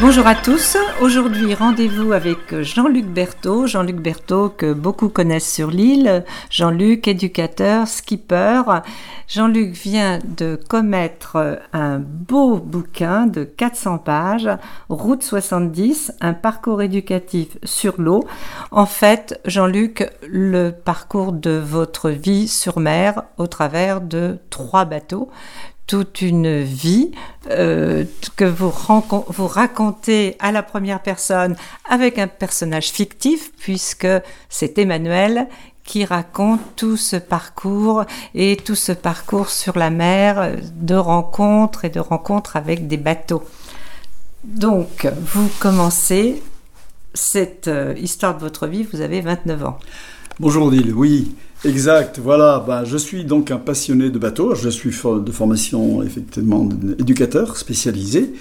Bonjour à tous. Aujourd'hui, rendez-vous avec Jean-Luc Berthaud. Jean-Luc Berthaud que beaucoup connaissent sur l'île. Jean-Luc, éducateur, skipper. Jean-Luc vient de commettre un beau bouquin de 400 pages, Route 70, un parcours éducatif sur l'eau. En fait, Jean-Luc, le parcours de votre vie sur mer au travers de trois bateaux toute une vie euh, que vous, racontez à la première personne avec un personnage fictif, puisque c'est Emmanuel qui raconte tout ce parcours et tout ce parcours sur la mer de rencontres et de rencontres avec des bateaux. Donc, vous commencez cette euh, histoire de votre vie, vous avez 29 ans. Bonjour Odile, oui. Exact, voilà. Ben, je suis donc un passionné de bateau. Je suis de formation effectivement éducateur spécialisé.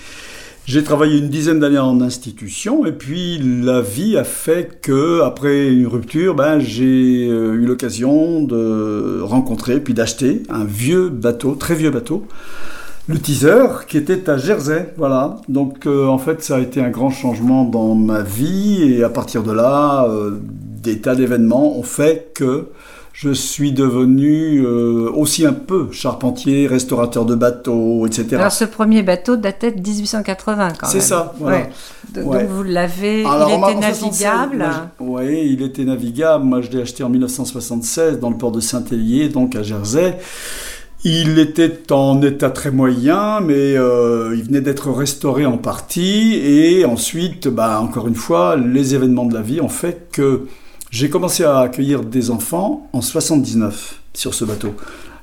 J'ai travaillé une dizaine d'années en institution et puis la vie a fait que après une rupture, ben, j'ai euh, eu l'occasion de rencontrer puis d'acheter un vieux bateau, très vieux bateau, le teaser qui était à Jersey, voilà. Donc euh, en fait ça a été un grand changement dans ma vie et à partir de là, euh, des tas d'événements ont fait que je suis devenu euh, aussi un peu charpentier, restaurateur de bateaux, etc. Alors ce premier bateau datait de 1880 quand même. C'est ça, voilà. Donc vous l'avez, il était navigable Oui, il était navigable. Moi je l'ai acheté en 1976 dans le port de Saint-Hélier, donc à Jersey. Il était en état très moyen, mais euh, il venait d'être restauré en partie. Et ensuite, bah, encore une fois, les événements de la vie ont fait que j'ai commencé à accueillir des enfants en 79 sur ce bateau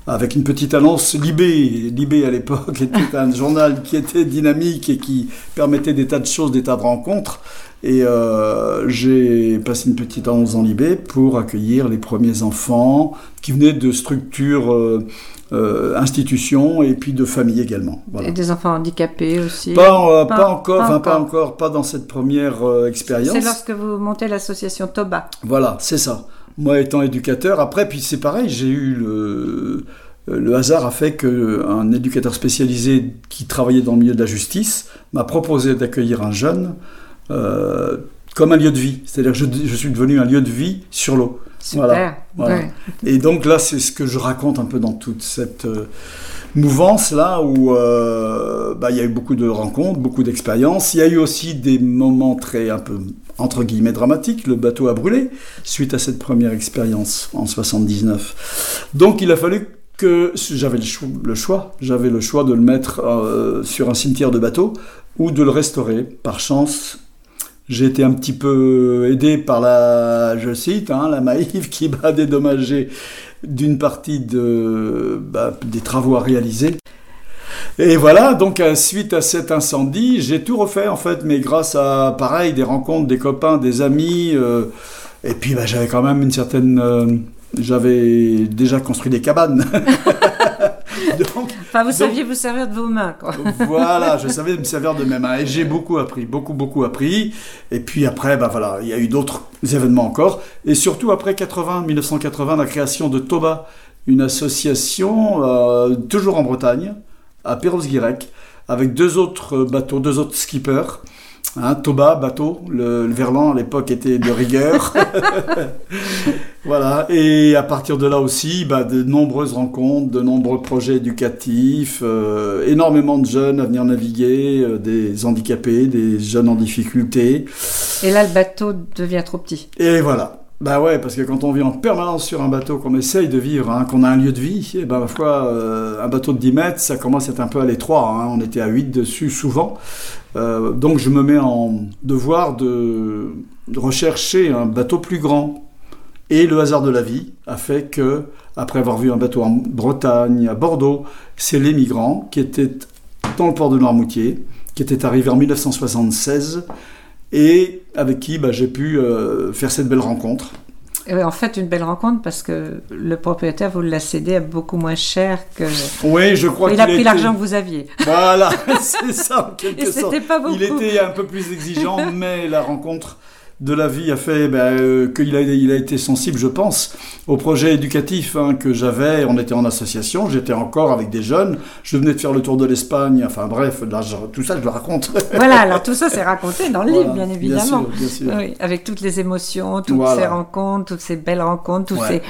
avec une petite annonce Libé. Libé à l'époque était un journal qui était dynamique et qui permettait des tas de choses, des tas de rencontres. Et euh, j'ai passé une petite annonce en Libé pour accueillir les premiers enfants qui venaient de structures euh, euh, institutions et puis de familles également. Et des enfants handicapés aussi Pas, euh, pas, encore, pas encore, pas dans cette première euh, expérience. C'est lorsque vous montez l'association Toba. Voilà, c'est ça. Moi étant éducateur, après, puis c'est pareil, j'ai eu le, le hasard a fait qu'un éducateur spécialisé qui travaillait dans le milieu de la justice m'a proposé d'accueillir un jeune comme un lieu de vie. C'est-à-dire que je, je, suis devenu un lieu de vie sur l'eau. Super. Et donc là, c'est ce que je raconte un peu dans toute cette euh, mouvance là où euh, bah, il y a eu beaucoup de rencontres, beaucoup d'expériences. Il y a eu aussi des moments très un peu entre guillemets dramatiques. Le bateau a brûlé suite à cette première expérience en 79. Donc il a fallu que j'avais le choix, j'avais le choix de le mettre euh, sur un cimetière de bateau ou de le restaurer. Par chance, j'ai été un petit peu aidé par la, je cite, hein, la Maïf qui m'a dédommagé d'une partie bah, des travaux à réaliser. Et voilà, donc euh, suite à cet incendie, j'ai tout refait en fait, mais grâce à, pareil, des rencontres, des copains, des amis, euh, et puis bah, j'avais quand même une certaine... Euh, j'avais déjà construit des cabanes. enfin, vous saviez vous servir de vos mains, quoi. voilà, je savais me servir de mes mains. Et j'ai beaucoup appris, beaucoup, beaucoup appris. Et puis après, bah voilà, il y a eu d'autres événements encore. Et surtout après 80, 1980, la création de Toba, une association, euh, toujours en Bretagne, à Perros-Guirec, avec deux autres bateaux, deux autres skippers. Hein, Toba, bateau, le, verlan à l'époque était de rigueur. voilà, et à partir de là aussi, bah, de nombreuses rencontres, de nombreux projets éducatifs, euh, énormément de jeunes à venir naviguer, euh, des handicapés, des jeunes en difficulté. Et là, le bateau devient trop petit. Et voilà. Bah ouais, parce que quand on vit en permanence sur un bateau, qu'on essaye de vivre, hein, qu'on a un lieu de vie, et ben, parfois, euh, un bateau de 10 mètres, ça commence à être un peu à l'étroit. Hein. on était à 8 dessus souvent. Euh, donc je me mets en devoir de, rechercher un bateau plus grand. Et le hasard de la vie a fait que, après avoir vu un bateau en Bretagne, à Bordeaux, c'est les migrants qui étaient dans le port de Noirmoutier, qui étaient arrivés en 1976 et avec qui bah, j'ai pu euh, faire cette belle rencontre. en fait, une belle rencontre parce que le propriétaire vous l'a cédé à beaucoup moins cher que. Oui, je crois qu'il a pris l'argent que vous aviez. Voilà, c'est ça, en quelque Et sorte. Pas beaucoup. Il était un peu plus exigeant, mais la rencontre de la vie a fait ben, euh, qu'il a, il a été sensible, je pense, au projet éducatif hein, que j'avais. On était en association, j'étais encore avec des jeunes. Je venais de faire le tour de l'Espagne. Enfin bref, là, tout ça, je le raconte. Voilà, alors tout ça, c'est raconté dans le livre, bien évidemment. Bien sûr, bien sûr. Oui, avec toutes les émotions, toutes ces rencontres, toutes ces belles rencontres, tous ces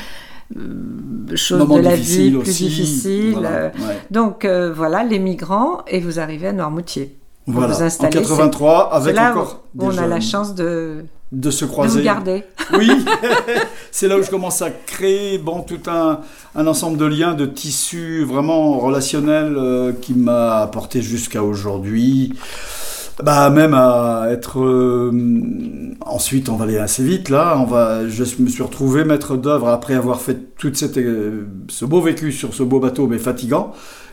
euh, choses de la vie plus difficiles. Euh, donc voilà, les migrants, et vous arrivez à Noirmoutier. Voilà, vous en 83, avec encore on a la chance de de se croiser. De. Oui, c'est là où je commence à créer bon, tout un, un ensemble de liens, de tissus vraiment relationnels euh, qui m'a apporté jusqu'à aujourd'hui. Bah même à être euh, ensuite on va aller assez vite là on va je me suis retrouvé maître d'œuvre après avoir fait toute cette euh, ce beau vécu sur ce beau bateau mais fatigant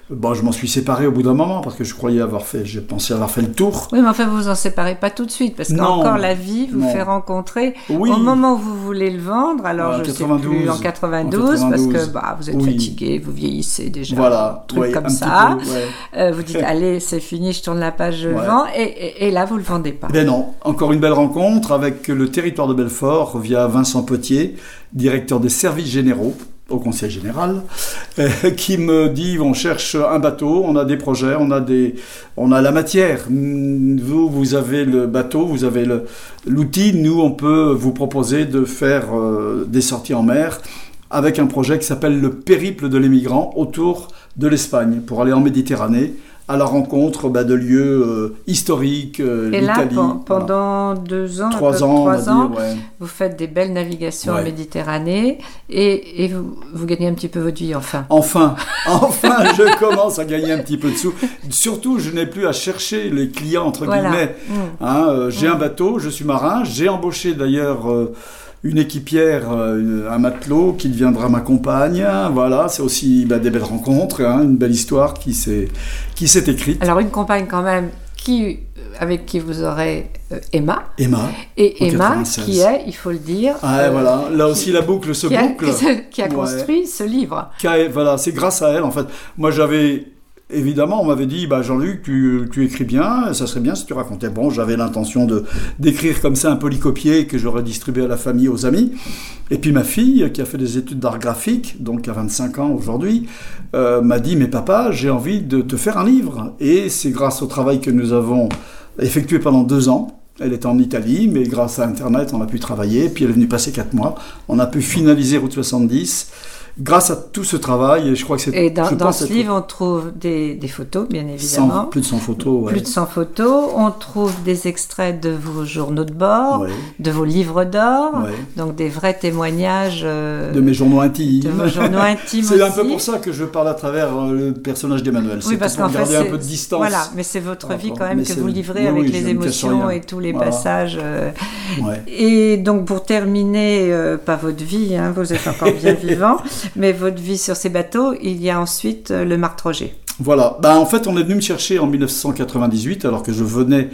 Bon, je m'en suis séparé au bout d'un moment parce que je croyais avoir fait, j'ai pensé avoir fait le tour. Oui, mais enfin, vous vous en séparez pas tout de suite parce qu'encore la vie vous fait rencontrer au moment où vous voulez le vendre. Alors, je 92, sais plus, en 92, parce que bah, vous êtes fatigué, vous vieillissez déjà. Voilà, truc comme ça. Euh, vous dites, allez, c'est fini, je tourne la page, je vends. Et, et, là, vous le vendez pas. Ben non, encore une belle rencontre avec le territoire de Belfort via Vincent Potier, directeur des services généraux au Conseil général, euh, qui me dit on cherche un bateau, on a des projets, on a des, on a la matière. Vous, vous avez le bateau, vous avez l'outil. Nous, on peut vous proposer de faire euh, des sorties en mer avec un projet qui s'appelle le périple de l'émigrant autour de l'Espagne pour aller en Méditerranée à la rencontre bah, de lieux euh, historiques, euh, Et là, pendant deux ans, trois ans, trois ans vous faites des belles navigations en Méditerranée et, et vous, vous, gagnez un petit peu votre vie, enfin. Enfin, enfin, je commence à gagner un petit peu de sous. Surtout, je n'ai plus à chercher les clients, entre guillemets. Mm. Hein, euh, j'ai un mm. bateau, je suis marin, j'ai embauché d'ailleurs une équipière, euh, un matelot qui deviendra ma compagne. Voilà, c'est aussi bah, des belles rencontres, hein, une belle histoire qui s'est qui s'est écrite. Alors une compagne quand même qui avec qui vous aurez euh, Emma. Emma. Et Emma, qui est, il faut le dire. Ah, euh, voilà, là aussi la boucle se boucle. qui a construit ce livre. voilà, c'est grâce à elle en fait. Moi j'avais évidemment, on m'avait dit, bah, Jean-Luc, tu, écris bien, ça serait bien si tu racontais. Bon, j'avais l'intention de d'écrire comme ça un polycopier que j'aurais distribué à la famille, aux amis. Et puis ma fille, qui a fait des études d'art graphique, donc à 25 ans aujourd'hui, euh, m'a dit, mais papa, j'ai envie de te faire un livre. Et c'est grâce au travail que nous avons effectué pendant deux ans. Elle était en Italie, mais grâce à Internet, on a pu travailler. Puis elle est venue passer quatre mois. On a pu finaliser Route 70 grâce à tout ce travail, et je crois que c'est... Et dans, ce livre, on trouve des, photos, bien évidemment. plus de 100 photos, Plus de 100 photos. On trouve des extraits de vos journaux de bord, de vos livres d'or, donc des vrais témoignages... Euh, de mes journaux intimes. De vos journaux intimes C'est un peu pour ça que je parle à travers euh, le personnage d'Emmanuel. Oui, parce qu'en fait, un peu de distance. Voilà, mais c'est votre vie quand même que vous livrez avec les émotions et tous les passages. Euh. Et donc, pour terminer, pas votre vie, hein, vous êtes encore bien vivant, mais votre vie sur ces bateaux, il y a ensuite euh, le Marc Troget. Voilà. Ben, en fait, on est venu me chercher en 1998, alors que je venais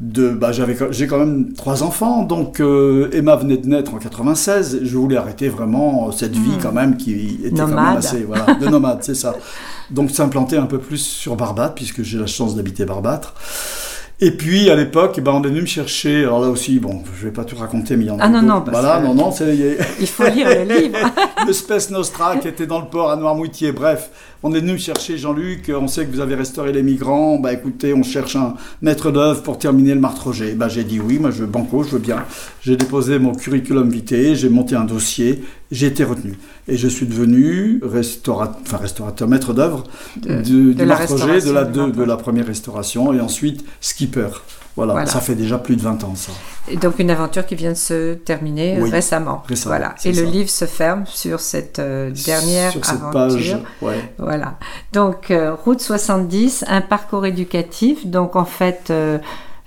de. Bah, j'avais, j'ai quand même trois enfants, donc euh, Emma venait de naître en 96. Je voulais arrêter vraiment cette vie hmm. quand même qui était quand même assez. Voilà, de nomade, c'est ça. Donc s'implanter un peu plus sur Barbate, puisque j'ai la chance d'habiter Barbâtre. Et puis à l'époque, ben, on est venu me chercher. Alors là aussi, bon, je vais pas tout raconter, mais il y en a. Ah non, non, voilà, non, non, c'est. Il faut lire le livre. le Space Nostra qui était dans le port à Noirmoutier. Bref, on est venu me chercher Jean-Luc. On sait que vous avez restauré les migrants. Bah écoutez, on cherche un maître d'œuvre pour terminer le Martroger. Bah j'ai dit oui, moi je banco, je veux bien. J'ai déposé mon curriculum vitae, j'ai monté un dossier, j'ai été retenu et je suis devenu restaurateur, enfin restaurateur maître d'œuvre de, du de, la de la, de, la première restauration et ensuite skipper. Voilà, ça fait déjà plus de 20 ans ça. Et donc une aventure qui vient de se terminer récemment. Voilà. Et le livre se ferme sur cette euh, dernière sur cette aventure. Page, Voilà. Donc euh, route 70, un parcours éducatif. Donc en fait euh,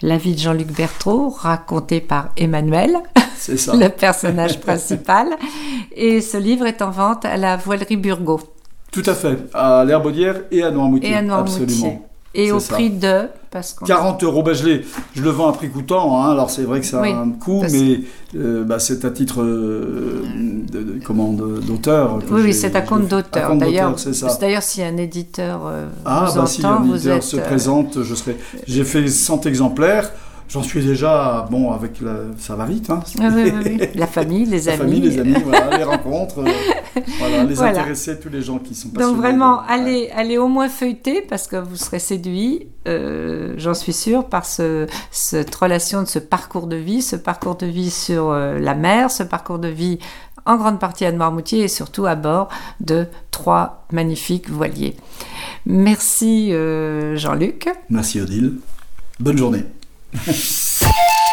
la vie de Jean-Luc Berthaud, racontée par Emmanuel, le personnage principal. Et ce livre est en vente à la Voilerie Burgot. Tout à fait, à l'Herbaudière et à Noirmoutier. Et à Noirmoutier. Absolument. Et au prix de parce 40 euros, ben je, je, le vends à prix coûtant, hein. alors c'est vrai que ça a un coût, mais euh, bah, c'est à titre euh, d'auteur. Oui, oui c'est à compte d'auteur. D'ailleurs, d'ailleurs, si un éditeur euh, ah, vous bah, si un éditeur se présente, je serai. J'ai fait 100 exemplaires. J'en suis déjà, bon, avec la, ça va vite. Hein. Ah oui, oui, oui. La famille, les La amis. famille, les amis, voilà, les rencontres, euh, voilà, les Voilà. intéresser, tous les gens qui sont passionnés. Donc vraiment, de- allez, allez au moins feuilleter parce que vous serez séduit, euh, j'en suis sûre, par ce, cette relation de ce parcours de vie, ce parcours de vie sur euh, la mer, ce parcours de vie en grande partie à Noirmoutier et surtout à bord de trois magnifiques voiliers. Merci euh, Jean-Luc. Merci Odile. Bonne journée. Yeah.